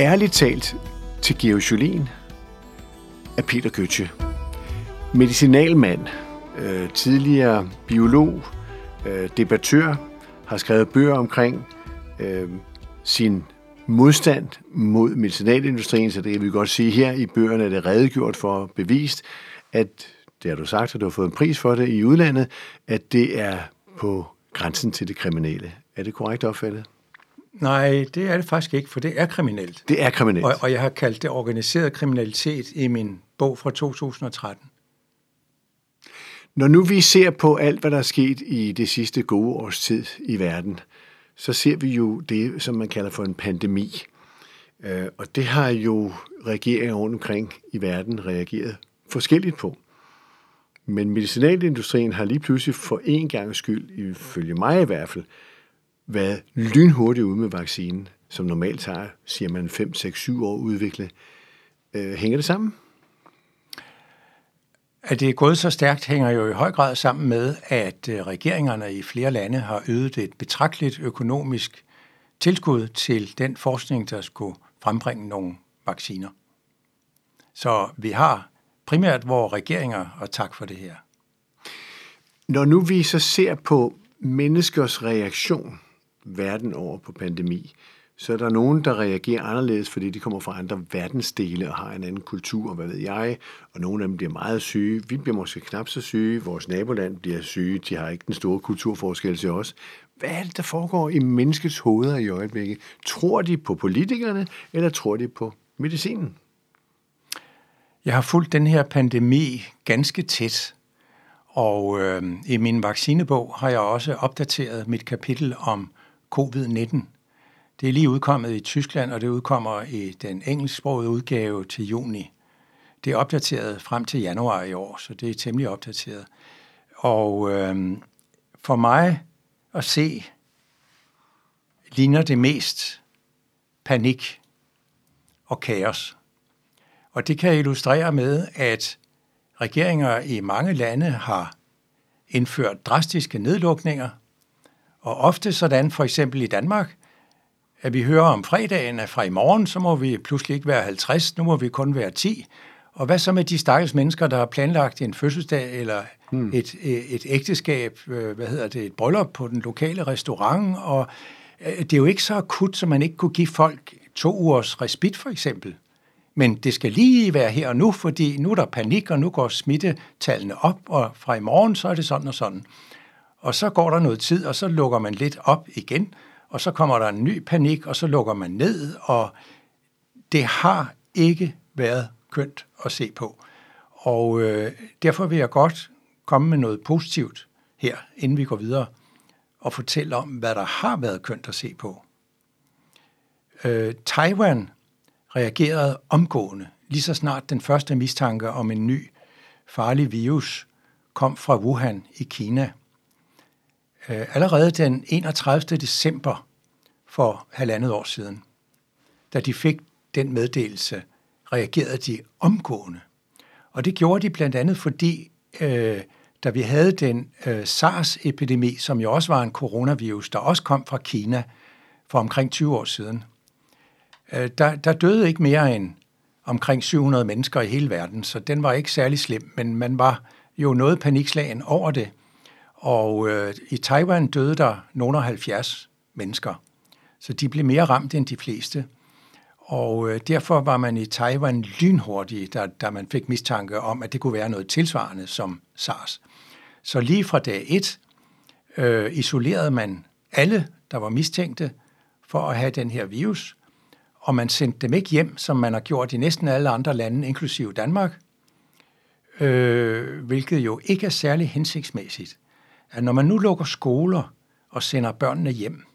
Ærligt talt til Georg Jolien af Peter Götze. Medicinalmand, øh, tidligere biolog, øh, debattør, har skrevet bøger omkring øh, sin modstand mod medicinalindustrien, så det kan vi godt sige her i bøgerne, er det redegjort for bevist, at, det har du sagt, og du har fået en pris for det i udlandet, at det er på grænsen til det kriminelle. Er det korrekt opfattet? Nej, det er det faktisk ikke, for det er kriminelt. Det er kriminelt. Og, og jeg har kaldt det organiseret kriminalitet i min bog fra 2013. Når nu vi ser på alt, hvad der er sket i det sidste gode års tid i verden, så ser vi jo det, som man kalder for en pandemi. Øh, og det har jo regeringer rundt omkring i verden reageret forskelligt på. Men medicinalindustrien har lige pludselig for en gang skyld, ifølge mig i hvert fald, været lynhurtigt ude med vaccinen, som normalt tager, siger man, 5, 6, 7 år at udvikle. Øh, hænger det sammen? At det er gået så stærkt hænger jo i høj grad sammen med, at øh, regeringerne i flere lande har ydet et betragteligt økonomisk tilskud til den forskning, der skulle frembringe nogle vacciner. Så vi har primært vores regeringer, og tak for det her. Når nu vi så ser på menneskers reaktion verden over på pandemi, så er der nogen, der reagerer anderledes, fordi de kommer fra andre verdensdele og har en anden kultur, hvad ved jeg, og nogle af dem bliver meget syge. Vi bliver måske knap så syge, vores naboland bliver syge, de har ikke den store kulturforskel til os. Hvad er det, der foregår i menneskets hoveder i øjeblikket? Tror de på politikerne, eller tror de på medicinen? Jeg har fulgt den her pandemi ganske tæt, og øh, i min vaccinebog har jeg også opdateret mit kapitel om covid-19. Det er lige udkommet i Tyskland, og det udkommer i den engelsksprogede udgave til juni. Det er opdateret frem til januar i år, så det er temmelig opdateret. Og øh, for mig at se, ligner det mest panik og kaos. Og det kan illustrere med, at regeringer i mange lande har indført drastiske nedlukninger, og ofte sådan, for eksempel i Danmark, at vi hører om fredagen, at fra i morgen, så må vi pludselig ikke være 50, nu må vi kun være 10. Og hvad så med de stakkels mennesker, der har planlagt en fødselsdag eller hmm. et, et ægteskab, øh, hvad hedder det, et bryllup på den lokale restaurant, og øh, det er jo ikke så akut, så man ikke kunne give folk to ugers respit for eksempel. Men det skal lige være her og nu, fordi nu er der panik, og nu går smittetallene op, og fra i morgen, så er det sådan og sådan. Og så går der noget tid, og så lukker man lidt op igen, og så kommer der en ny panik, og så lukker man ned, og det har ikke været kønt at se på. Og øh, derfor vil jeg godt komme med noget positivt her, inden vi går videre, og fortælle om, hvad der har været kønt at se på. Øh, Taiwan reagerede omgående, lige så snart den første mistanke om en ny farlig virus kom fra Wuhan i Kina. Øh, allerede den 31. december for halvandet år siden, da de fik den meddelelse, reagerede de omgående. Og det gjorde de blandt andet, fordi øh, da vi havde den øh, SARS-epidemi, som jo også var en coronavirus, der også kom fra Kina for omkring 20 år siden, øh, der, der døde ikke mere end omkring 700 mennesker i hele verden, så den var ikke særlig slem, men man var jo noget panikslagen over det. Og øh, i Taiwan døde der nogle af 70 mennesker, så de blev mere ramt end de fleste. Og øh, derfor var man i Taiwan lynhurtig, da, da man fik mistanke om, at det kunne være noget tilsvarende som SARS. Så lige fra dag 1 øh, isolerede man alle, der var mistænkte for at have den her virus, og man sendte dem ikke hjem, som man har gjort i næsten alle andre lande, inklusive Danmark, øh, hvilket jo ikke er særlig hensigtsmæssigt. At når man nu lukker skoler og sender børnene hjem,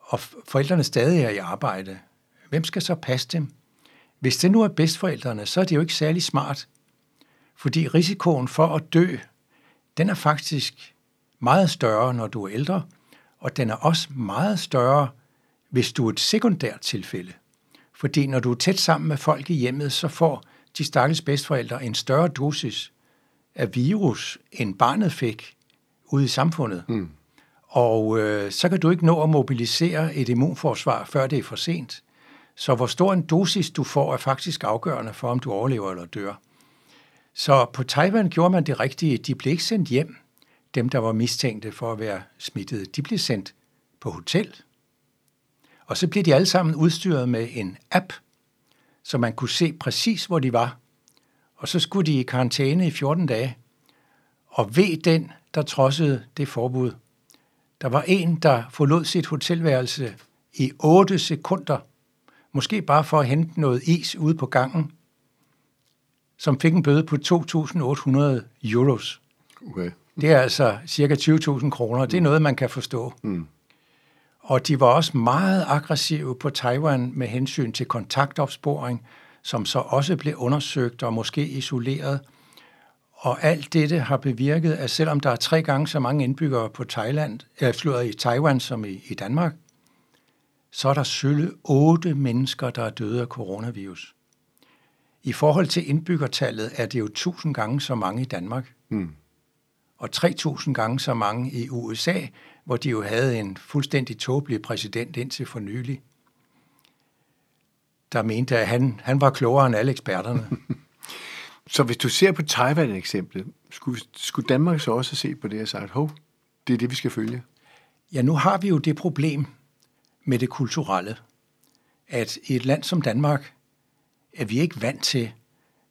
og forældrene stadig er i arbejde, hvem skal så passe dem? Hvis det nu er bedstforældrene, så er det jo ikke særlig smart, fordi risikoen for at dø, den er faktisk meget større, når du er ældre, og den er også meget større, hvis du er et sekundært tilfælde. Fordi når du er tæt sammen med folk i hjemmet, så får de stakkels bedstforældre en større dosis af virus, end barnet fik ude i samfundet. Mm. Og øh, så kan du ikke nå at mobilisere et immunforsvar, før det er for sent. Så hvor stor en dosis du får, er faktisk afgørende for, om du overlever eller dør. Så på Taiwan gjorde man det rigtige. De blev ikke sendt hjem, dem der var mistænkte for at være smittede. De blev sendt på hotel. Og så blev de alle sammen udstyret med en app, så man kunne se præcis, hvor de var. Og så skulle de i karantæne i 14 dage. Og ved den, der trodsede det forbud. Der var en, der forlod sit hotelværelse i 8 sekunder, måske bare for at hente noget is ude på gangen, som fik en bøde på 2.800 euros. Okay. Det er altså cirka 20.000 kroner. Det er noget, man kan forstå. Mm. Og de var også meget aggressive på Taiwan med hensyn til kontaktopsporing, som så også blev undersøgt og måske isoleret. Og alt dette har bevirket, at selvom der er tre gange så mange indbyggere på Thailand, eller i Taiwan som i, i Danmark, så er der sølle otte mennesker, der er døde af coronavirus. I forhold til indbyggertallet er det jo tusind gange så mange i Danmark. Mm. Og 3.000 gange så mange i USA, hvor de jo havde en fuldstændig tåbelig præsident indtil for nylig, der mente, at han, han var klogere end alle eksperterne. så hvis du ser på Taiwan-eksemplet, skulle, skulle Danmark så også se på det og sagt, hov, det er det, vi skal følge? Ja, nu har vi jo det problem med det kulturelle, at i et land som Danmark er vi ikke vant til,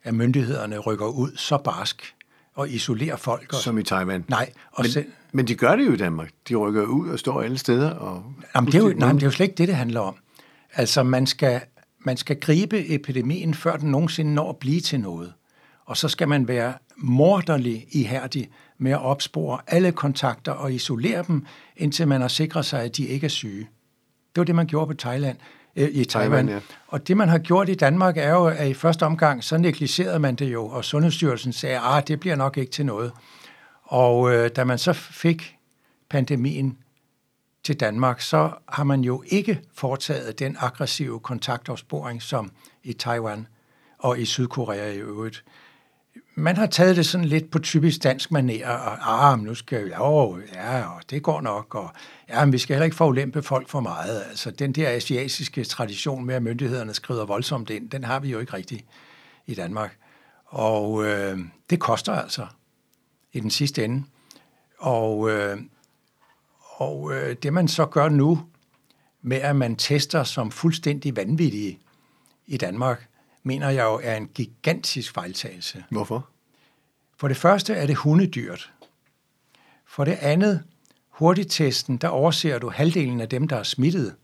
at myndighederne rykker ud så barsk og isolerer folk. Og, som i Taiwan? Nej. Og men, selv, men de gør det jo i Danmark. De rykker ud og står alle steder. Og jamen, det er jo, nej, men det er jo slet ikke det, det handler om. Altså, man skal, man skal gribe epidemien, før den nogensinde når at blive til noget. Og så skal man være morderlig ihærdig med at opspore alle kontakter og isolere dem, indtil man har sikret sig, at de ikke er syge. Det var det, man gjorde på Thailand øh, i Taiwan. Taiwan ja. Og det, man har gjort i Danmark, er jo, at i første omgang, så negligerede man det jo, og Sundhedsstyrelsen sagde, at det bliver nok ikke til noget. Og øh, da man så fik pandemien til Danmark, så har man jo ikke foretaget den aggressive kontaktopsporing som i Taiwan og i Sydkorea i øvrigt. Man har taget det sådan lidt på typisk dansk maner, og ah, nu skal vi, oh, ja, og det går nok, og ja, men vi skal heller ikke forulempe folk for meget. Altså, den der asiatiske tradition med, at myndighederne skrider voldsomt ind, den har vi jo ikke rigtig i Danmark. Og øh, det koster altså i den sidste ende. Og, øh, og øh, det man så gør nu, med at man tester som fuldstændig vanvittige i Danmark, mener jeg jo er en gigantisk fejltagelse. Hvorfor? For det første er det hundedyrt. For det andet, hurtigtesten, der overser du halvdelen af dem, der er smittet.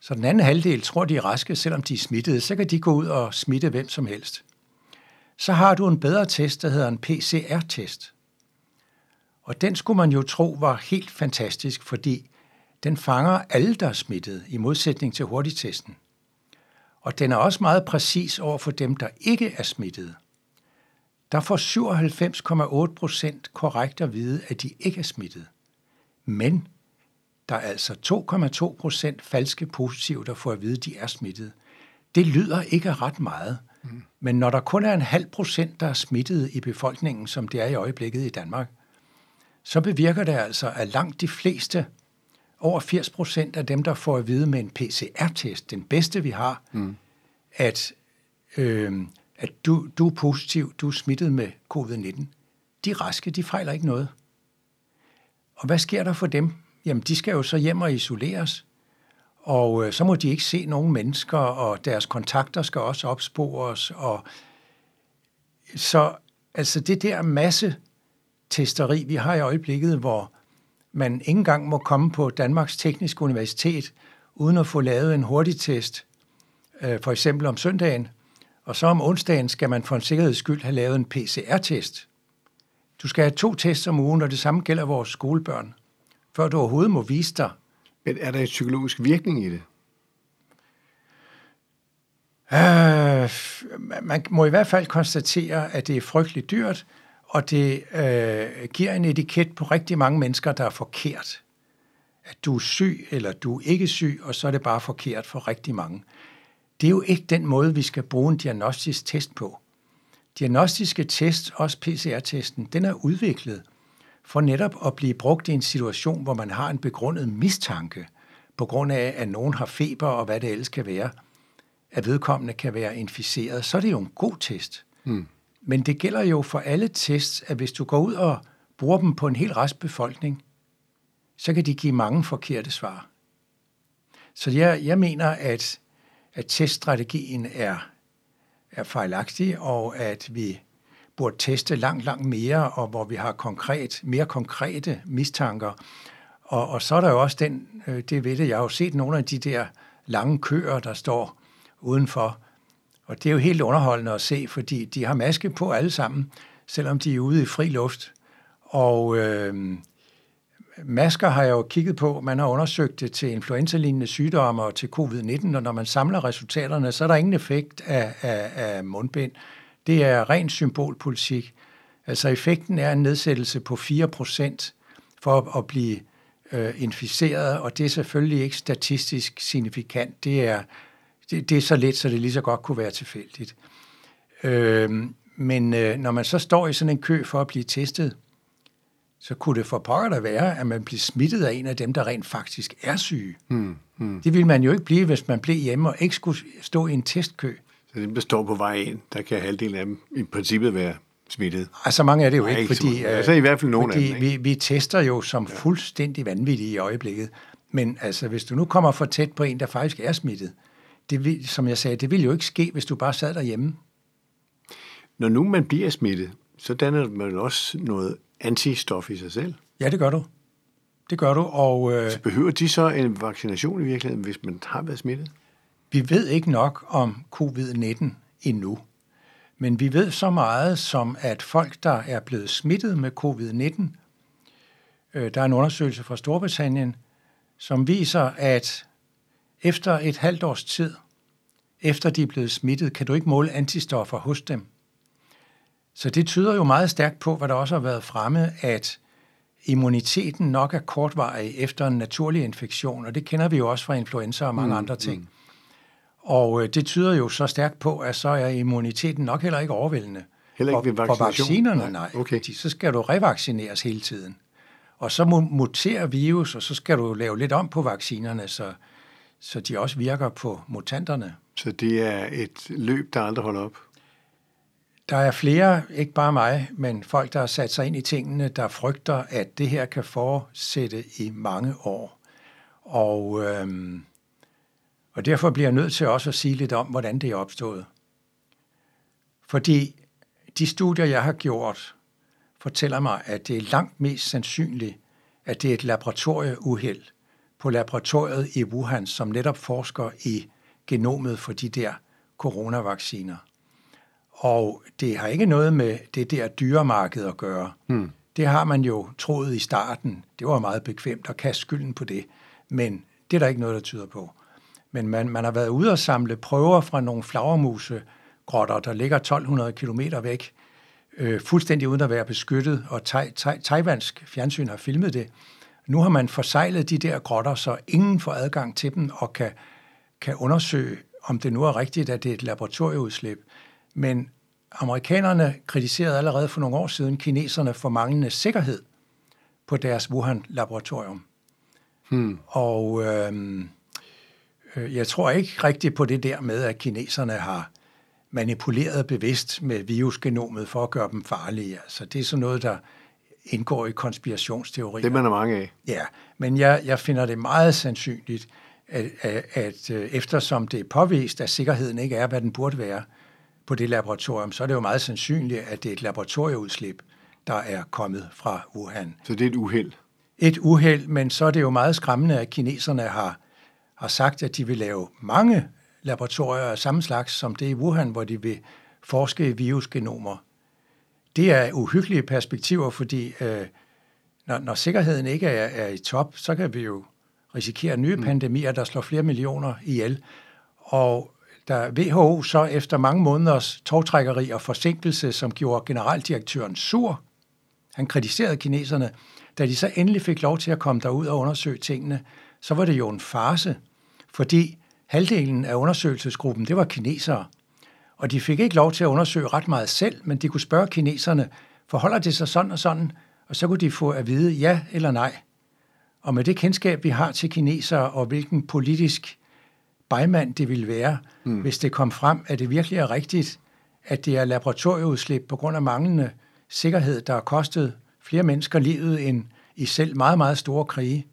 Så den anden halvdel tror, de er raske, selvom de er smittede. Så kan de gå ud og smitte hvem som helst. Så har du en bedre test, der hedder en PCR-test. Og den skulle man jo tro var helt fantastisk, fordi den fanger alle, der er smittet, i modsætning til hurtigtesten. Og den er også meget præcis over for dem, der ikke er smittet. Der får 97,8 procent korrekt at vide, at de ikke er smittet. Men der er altså 2,2 procent falske positive, der får at vide, at de er smittet. Det lyder ikke ret meget. Mm. Men når der kun er en halv procent, der er smittet i befolkningen, som det er i øjeblikket i Danmark, så bevirker det altså, at langt de fleste, over 80 procent af dem, der får at vide med en PCR-test, den bedste vi har, mm. at, øh, at du, du er positiv, du er smittet med covid-19, de er raske, de fejler ikke noget. Og hvad sker der for dem? Jamen, de skal jo så hjem og isoleres, og øh, så må de ikke se nogen mennesker, og deres kontakter skal også opspores. Og så altså det der masse testeri, vi har i øjeblikket, hvor man ikke engang må komme på Danmarks Tekniske Universitet, uden at få lavet en hurtigtest, øh, for eksempel om søndagen, og så om onsdagen skal man for en sikkerheds skyld have lavet en PCR-test. Du skal have to tests om ugen, og det samme gælder vores skolebørn, før du overhovedet må vise dig. Men er der en psykologisk virkning i det? Uh, man må i hvert fald konstatere, at det er frygteligt dyrt, og det øh, giver en etiket på rigtig mange mennesker, der er forkert. At du er syg, eller du er ikke syg, og så er det bare forkert for rigtig mange. Det er jo ikke den måde, vi skal bruge en diagnostisk test på. Diagnostiske test, også PCR-testen, den er udviklet for netop at blive brugt i en situation, hvor man har en begrundet mistanke på grund af, at nogen har feber og hvad det ellers kan være. at vedkommende kan være inficeret, så er det jo en god test. Mm. Men det gælder jo for alle tests, at hvis du går ud og bruger dem på en hel restbefolkning, så kan de give mange forkerte svar. Så jeg, jeg mener, at, at teststrategien er, er fejlagtig, og at vi burde teste langt, langt mere, og hvor vi har konkret, mere konkrete mistanker. Og, og så er der jo også den, øh, det ved det, jeg har jo set nogle af de der lange køer, der står udenfor, og det er jo helt underholdende at se, fordi de har maske på alle sammen, selvom de er ude i fri luft. Og øh, masker har jeg jo kigget på. Man har undersøgt det til influenza-lignende sygdomme og til covid-19, og når man samler resultaterne, så er der ingen effekt af, af, af mundbind. Det er ren symbolpolitik. Altså effekten er en nedsættelse på 4% for at blive øh, inficeret, og det er selvfølgelig ikke statistisk signifikant. Det er, det, det er så let, så det lige så godt kunne være tilfældigt. Øh, men øh, når man så står i sådan en kø for at blive testet, så kunne det for pokker da være, at man bliver smittet af en af dem, der rent faktisk er syge. Mm, mm. Det ville man jo ikke blive, hvis man blev hjemme og ikke skulle stå i en testkø. Så dem, der står på vej ind, der kan halvdelen af dem i princippet være smittet. Altså mange er det jo Nej, ikke, så fordi, mange. Altså, i hvert fald nogle af fordi dem, ikke? vi, vi tester jo som ja. fuldstændig vanvittige i øjeblikket. Men altså, hvis du nu kommer for tæt på en, der faktisk er smittet, det vil, som jeg sagde, det ville jo ikke ske, hvis du bare sad derhjemme. Når nu man bliver smittet, så danner man også noget antistof i sig selv. Ja, det gør du. Det gør du, og øh, Så behøver de så en vaccination i virkeligheden, hvis man har været smittet? vi ved ikke nok om covid-19 endnu. Men vi ved så meget som, at folk, der er blevet smittet med covid-19, øh, der er en undersøgelse fra Storbritannien, som viser, at efter et halvt års tid, efter de er blevet smittet, kan du ikke måle antistoffer hos dem. Så det tyder jo meget stærkt på, hvad der også har været fremme, at immuniteten nok er kortvarig efter en naturlig infektion, og det kender vi jo også fra influenza og mange mm, andre ting. Mm. Og øh, det tyder jo så stærkt på, at så er immuniteten nok heller ikke overvældende. Heller ikke for, ved for vaccination? vaccinerne, Nej, okay. De, så skal du revaccineres hele tiden. Og så mu- muterer virus, og så skal du lave lidt om på vaccinerne, så, så de også virker på mutanterne. Så det er et løb, der aldrig holder op. Der er flere, ikke bare mig, men folk, der har sat sig ind i tingene, der frygter, at det her kan fortsætte i mange år. Og, øhm, og derfor bliver jeg nødt til også at sige lidt om, hvordan det er opstået. Fordi de studier, jeg har gjort, fortæller mig, at det er langt mest sandsynligt, at det er et laboratorieuheld på laboratoriet i Wuhan, som netop forsker i genomet for de der coronavacciner. Og det har ikke noget med det der dyremarked at gøre. Hmm. Det har man jo troet i starten. Det var meget bekvemt at kaste skylden på det. Men det er der ikke noget, der tyder på. Men man, man har været ude og samle prøver fra nogle flagermusegrotter, der ligger 1200 km væk, øh, fuldstændig uden at være beskyttet, og tai, tai, taiwansk fjernsyn har filmet det. Nu har man forsejlet de der grotter, så ingen får adgang til dem og kan, kan undersøge, om det nu er rigtigt, at det er et laboratorieudslip. Men amerikanerne kritiserede allerede for nogle år siden kineserne for manglende sikkerhed på deres Wuhan-laboratorium. Hmm. Og øh, øh, jeg tror ikke rigtigt på det der med, at kineserne har manipuleret bevidst med virusgenomet for at gøre dem farlige. Altså, det er sådan noget, der indgår i konspirationsteorier. Det man er mange af. Ja, men jeg, jeg finder det meget sandsynligt, at, at, at øh, eftersom det er påvist, at sikkerheden ikke er, hvad den burde være på det laboratorium, så er det jo meget sandsynligt, at det er et laboratorieudslip, der er kommet fra Wuhan. Så det er et uheld. Et uheld, men så er det jo meget skræmmende, at kineserne har, har sagt, at de vil lave mange laboratorier af samme slags som det i Wuhan, hvor de vil forske i virusgenomer. Det er uhyggelige perspektiver, fordi øh, når, når sikkerheden ikke er, er i top, så kan vi jo risikere nye mm. pandemier, der slår flere millioner ihjel. Og da WHO så efter mange måneders togtrækkeri og forsinkelse, som gjorde generaldirektøren sur, han kritiserede kineserne, da de så endelig fik lov til at komme derud og undersøge tingene, så var det jo en farse, fordi halvdelen af undersøgelsesgruppen, det var kinesere. Og de fik ikke lov til at undersøge ret meget selv, men de kunne spørge kineserne, forholder det sig sådan og sådan, og så kunne de få at vide ja eller nej. Og med det kendskab, vi har til kinesere, og hvilken politisk bejmand det ville være, mm. hvis det kom frem, at det virkelig er rigtigt, at det er laboratorieudslip på grund af manglende sikkerhed, der har kostet flere mennesker livet end i selv meget, meget store krige.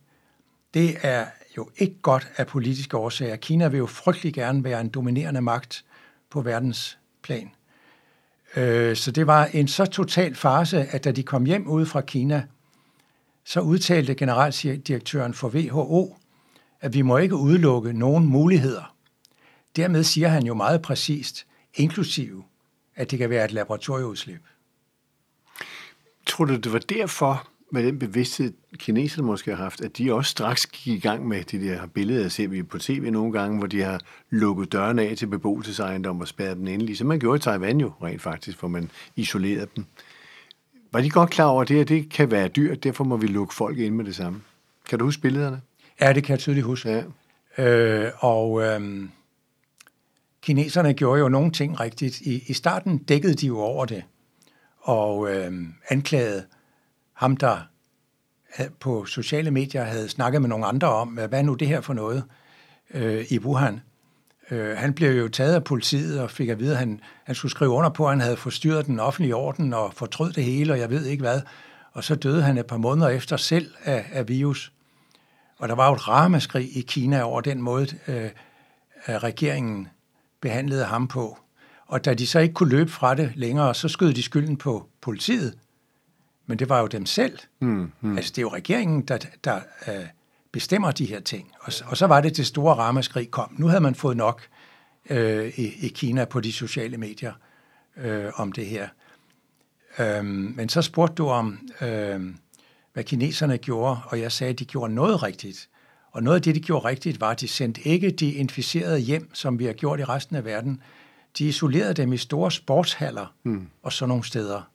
Det er jo ikke godt af politiske årsager. Kina vil jo frygtelig gerne være en dominerende magt på verdens plan. Øh, så det var en så total farse, at da de kom hjem ude fra Kina, så udtalte generaldirektøren for WHO, at vi må ikke udelukke nogen muligheder. Dermed siger han jo meget præcist, inklusive, at det kan være et laboratorieudslip. Tror du, det var derfor, med den bevidsthed, kineserne måske har haft, at de også straks gik i gang med de der billeder, ser vi på tv nogle gange, hvor de har lukket dørene af til beboelsesejendom og spærret den ind, ligesom man gjorde i Taiwan jo rent faktisk, hvor man isolerede dem. Var de godt klar over at det, at det kan være dyrt, derfor må vi lukke folk ind med det samme? Kan du huske billederne? Ja, det kan jeg tydeligt huske. Ja. Øh, og øh, kineserne gjorde jo nogle ting rigtigt. I, I starten dækkede de jo over det, og øh, anklagede ham, der øh, på sociale medier havde snakket med nogle andre om, øh, hvad er nu det her for noget øh, i Wuhan. Øh, han blev jo taget af politiet og fik at vide, at han, han skulle skrive under på, at han havde forstyrret den offentlige orden og fortrød det hele, og jeg ved ikke hvad. Og så døde han et par måneder efter selv af, af virus. Og der var jo et ramaskrig i Kina over den måde, øh, regeringen behandlede ham på. Og da de så ikke kunne løbe fra det længere, så skød de skylden på politiet. Men det var jo dem selv. Mm, mm. Altså det er jo regeringen, der, der øh, bestemmer de her ting. Og, og så var det det store ramaskrig kom. Nu havde man fået nok øh, i, i Kina på de sociale medier øh, om det her. Øhm, men så spurgte du om, øh, hvad kineserne gjorde, og jeg sagde, at de gjorde noget rigtigt. Og noget af det, de gjorde rigtigt, var, at de sendte ikke de inficerede hjem, som vi har gjort i resten af verden. De isolerede dem i store sportshaller mm. og sådan nogle steder.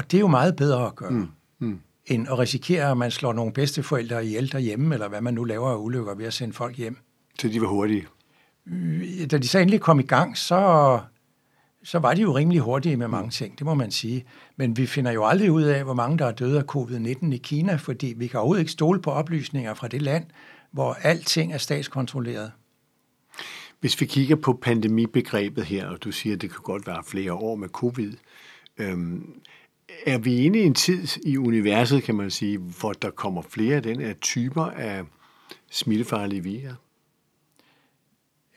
Og det er jo meget bedre at gøre, mm. Mm. end at risikere, at man slår nogle bedsteforældre ihjel derhjemme, eller hvad man nu laver af ulykker ved at sende folk hjem. Så de var hurtige? Da de så endelig kom i gang, så, så var de jo rimelig hurtige med mange ting, det må man sige. Men vi finder jo aldrig ud af, hvor mange der er døde af covid-19 i Kina, fordi vi kan overhovedet ikke stole på oplysninger fra det land, hvor alting er statskontrolleret. Hvis vi kigger på pandemibegrebet her, og du siger, at det kan godt være flere år med covid, øhm, er vi inde i en tid i universet, kan man sige, hvor der kommer flere af den her typer af smittefarlige virer?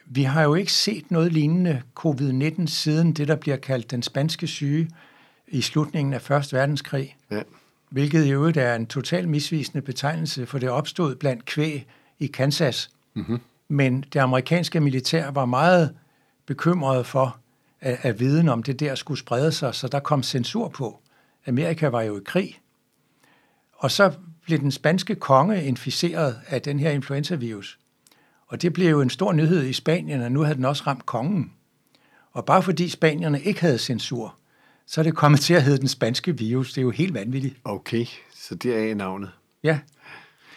Vi har jo ikke set noget lignende covid-19 siden det, der bliver kaldt den spanske syge i slutningen af 1. verdenskrig. Ja. Hvilket i øvrigt er en total misvisende betegnelse, for det opstod blandt kvæg i Kansas. Mm-hmm. Men det amerikanske militær var meget bekymret for, at, at viden om det der skulle sprede sig, så der kom censur på. Amerika var jo i krig. Og så blev den spanske konge inficeret af den her influenzavirus. Og det blev jo en stor nyhed i Spanien, og nu havde den også ramt kongen. Og bare fordi spanierne ikke havde censur, så er det kommet til at hedde den spanske virus. Det er jo helt vanvittigt. Okay, så det er navnet. Ja,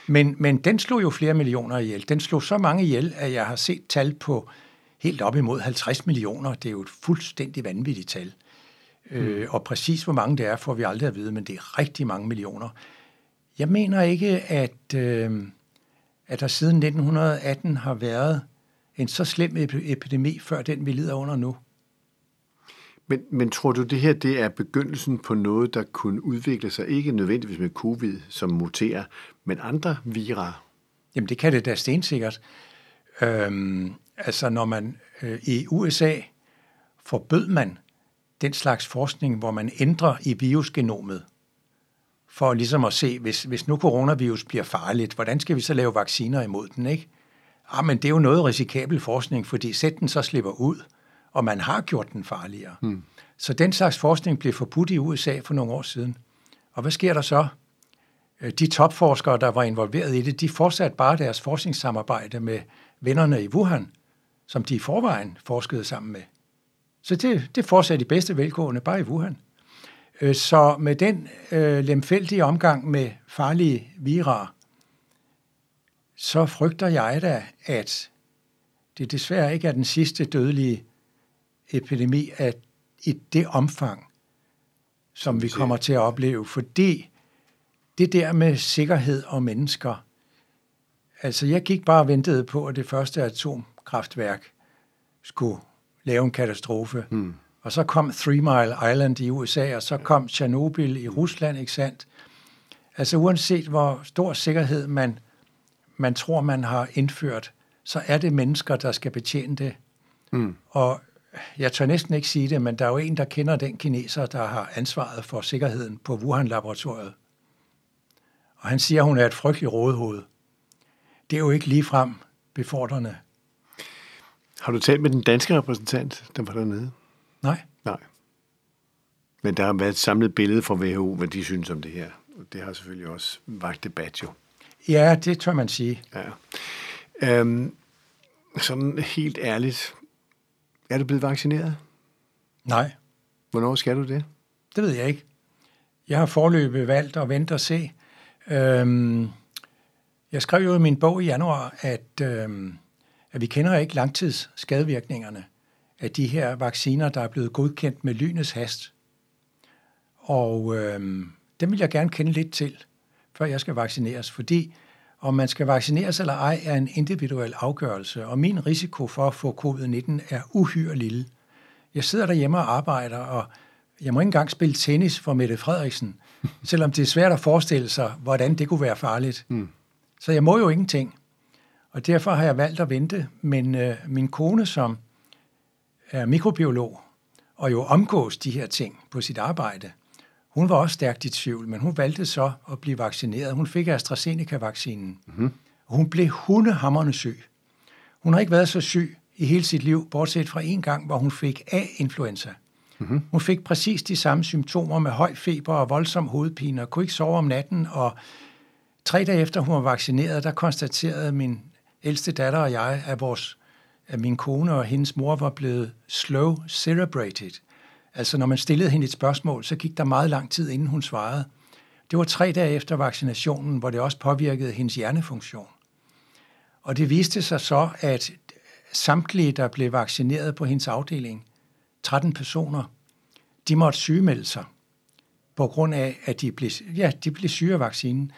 men, men den slog jo flere millioner ihjel. Den slog så mange ihjel, at jeg har set tal på helt op imod 50 millioner. Det er jo et fuldstændig vanvittigt tal. Øh, og præcis hvor mange det er, får vi aldrig at vide, men det er rigtig mange millioner. Jeg mener ikke, at, øh, at der siden 1918 har været en så slem epidemi, før den vi lider under nu. Men, men tror du, det her det er begyndelsen på noget, der kunne udvikle sig, ikke nødvendigvis med covid, som muterer, men andre virer? Jamen det kan det da stensikkert. Øhm, altså når man øh, i USA forbød man den slags forskning, hvor man ændrer i virusgenomet, for ligesom at se, hvis, hvis nu coronavirus bliver farligt, hvordan skal vi så lave vacciner imod den, ikke? Ah, men det er jo noget risikabel forskning, fordi sæt den så slipper ud, og man har gjort den farligere. Hmm. Så den slags forskning blev forbudt i USA for nogle år siden. Og hvad sker der så? Øh, de topforskere, der var involveret i det, de fortsatte bare deres forskningssamarbejde med vennerne i Wuhan, som de i forvejen forskede sammen med. Så det, det fortsatte i bedste velgående bare i Wuhan. Øh, så med den øh, lemfældige omgang med farlige virer, så frygter jeg da, at det desværre ikke er den sidste dødelige epidemi af, i det omfang, som vi kommer til at opleve, fordi det der med sikkerhed og mennesker, altså jeg gik bare og ventede på, at det første atom atomkraftværk skulle lave en katastrofe. Mm. Og så kom Three Mile Island i USA, og så kom Tjernobyl i Rusland, ikke sandt? Altså uanset hvor stor sikkerhed man, man tror, man har indført, så er det mennesker, der skal betjene det. Mm. Og jeg tør næsten ikke sige det, men der er jo en, der kender den kineser, der har ansvaret for sikkerheden på Wuhan-laboratoriet. Og han siger, at hun er et frygteligt rådehoved. Det er jo ikke ligefrem befordrende. Har du talt med den danske repræsentant, der var dernede? Nej. Nej. Men der har været et samlet billede fra WHO, hvad de synes om det her. Det har selvfølgelig også vagt debat jo. Ja, det tør man sige. Ja. Øhm, sådan helt ærligt, er du blevet vaccineret? Nej. Hvornår skal du det? Det ved jeg ikke. Jeg har forløbet valgt at vente og se. Øhm, jeg skrev jo i min bog i januar, at, øhm, at vi kender ikke langtidsskadevirkningerne af de her vacciner, der er blevet godkendt med lynets hast. Og øhm, dem vil jeg gerne kende lidt til, før jeg skal vaccineres, fordi om man skal vaccineres eller ej, er en individuel afgørelse, og min risiko for at få covid-19 er uhyre lille. Jeg sidder derhjemme og arbejder, og jeg må ikke engang spille tennis for Mette Frederiksen, selvom det er svært at forestille sig, hvordan det kunne være farligt. Mm. Så jeg må jo ingenting. Og derfor har jeg valgt at vente, men øh, min kone, som er mikrobiolog, og jo omgås de her ting på sit arbejde, hun var også stærkt i tvivl, men hun valgte så at blive vaccineret. Hun fik AstraZeneca-vaccinen. Mm-hmm. Hun blev hundehammerne syg. Hun har ikke været så syg i hele sit liv, bortset fra en gang, hvor hun fik A-influenza. Mm-hmm. Hun fik præcis de samme symptomer med høj feber og voldsom hovedpine, og kunne ikke sove om natten. Og tre dage efter hun var vaccineret, der konstaterede min ældste datter og jeg, at, vores, at min kone og hendes mor var blevet slow celebrated. Altså når man stillede hende et spørgsmål, så gik der meget lang tid, inden hun svarede. Det var tre dage efter vaccinationen, hvor det også påvirkede hendes hjernefunktion. Og det viste sig så, at samtlige, der blev vaccineret på hendes afdeling, 13 personer, de måtte sygemelde sig på grund af, at de blev, ja, de blev syge af vaccinen.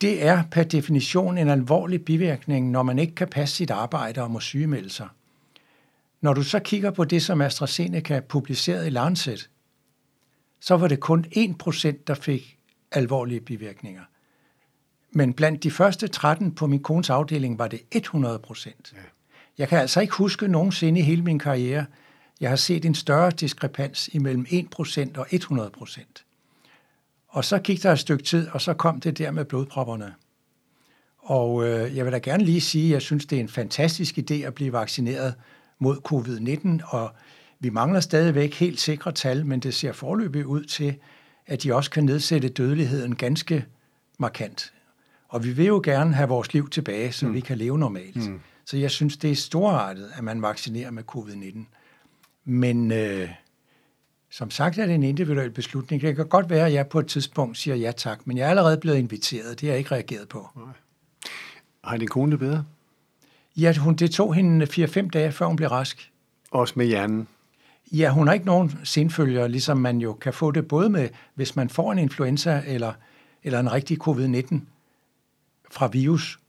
Det er per definition en alvorlig bivirkning, når man ikke kan passe sit arbejde og må sygemelde sig. Når du så kigger på det, som AstraZeneca publicerede i Lancet, så var det kun 1%, der fik alvorlige bivirkninger. Men blandt de første 13 på min kones afdeling var det 100 procent. Ja. Jeg kan altså ikke huske nogensinde i hele min karriere, jeg har set en større diskrepans imellem 1 procent og 100 procent. Og så gik der et stykke tid, og så kom det der med blodpropperne. Og øh, jeg vil da gerne lige sige, at jeg synes, det er en fantastisk idé at blive vaccineret mod covid-19, og vi mangler stadigvæk helt sikre tal, men det ser forløbig ud til, at de også kan nedsætte dødeligheden ganske markant. Og vi vil jo gerne have vores liv tilbage, så mm. vi kan leve normalt. Mm. Så jeg synes, det er storartet, at man vaccinerer med covid-19. Men øh, som sagt er det en individuel beslutning. Det kan godt være, at jeg på et tidspunkt siger ja tak, men jeg er allerede blevet inviteret. Det har jeg ikke reageret på. Nej. Har din kone det bedre? Ja, hun, det tog hende 4-5 dage, før hun blev rask. Også med hjernen? Ja, hun har ikke nogen senfølger, ligesom man jo kan få det både med, hvis man får en influenza eller, eller en rigtig covid-19 fra virus,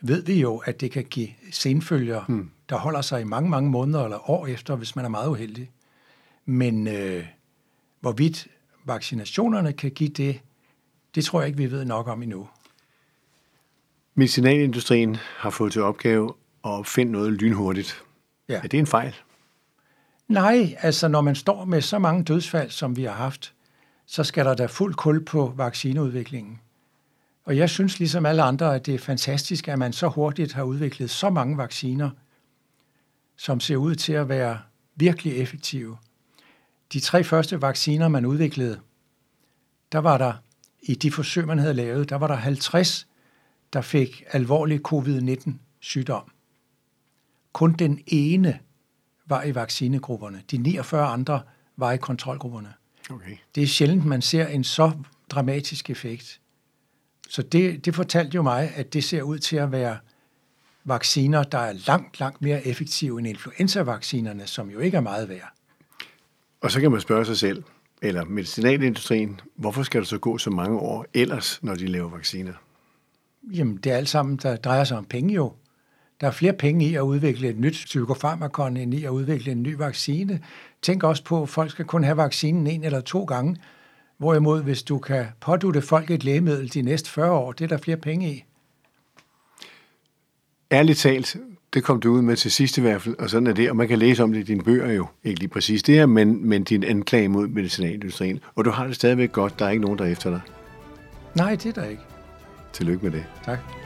ved vi jo, at det kan give senfølger, hmm. der holder sig i mange, mange måneder eller år efter, hvis man er meget uheldig. Men øh, hvorvidt vaccinationerne kan give det, det tror jeg ikke, vi ved nok om endnu. Medicinalindustrien har fået til opgave at finde noget lynhurtigt. Ja. Er det en fejl? Nej, altså når man står med så mange dødsfald, som vi har haft, så skal der da fuld kul på vaccineudviklingen. Og jeg synes ligesom alle andre, at det er fantastisk, at man så hurtigt har udviklet så mange vacciner, som ser ud til at være virkelig effektive. De tre første vacciner, man udviklede, der var der, i de forsøg, man havde lavet, der var der 50, der fik alvorlig covid-19 sygdom. Kun den ene var i vaccinegrupperne. De 49 andre var i kontrolgrupperne. Okay. Det er sjældent, man ser en så dramatisk effekt. Så det, det fortalte jo mig, at det ser ud til at være vacciner, der er langt, langt mere effektive end influenza-vaccinerne, som jo ikke er meget værd. Og så kan man spørge sig selv, eller medicinalindustrien, hvorfor skal der så gå så mange år ellers, når de laver vacciner? Jamen, det er alt sammen, der drejer sig om penge jo. Der er flere penge i at udvikle et nyt psykofarmakon end i at udvikle en ny vaccine. Tænk også på, at folk skal kun have vaccinen en eller to gange. Hvorimod, hvis du kan pådute folk et lægemiddel de næste 40 år, det er der flere penge i. Ærligt talt, det kom du ud med til sidst i hvert fald, og sådan er det, og man kan læse om det i dine bøger jo, ikke lige præcis det her, men, men din anklage mod medicinalindustrien, og du har det stadigvæk godt, der er ikke nogen, der er efter dig. Nej, det er der ikke. Tillykke med det. Tak.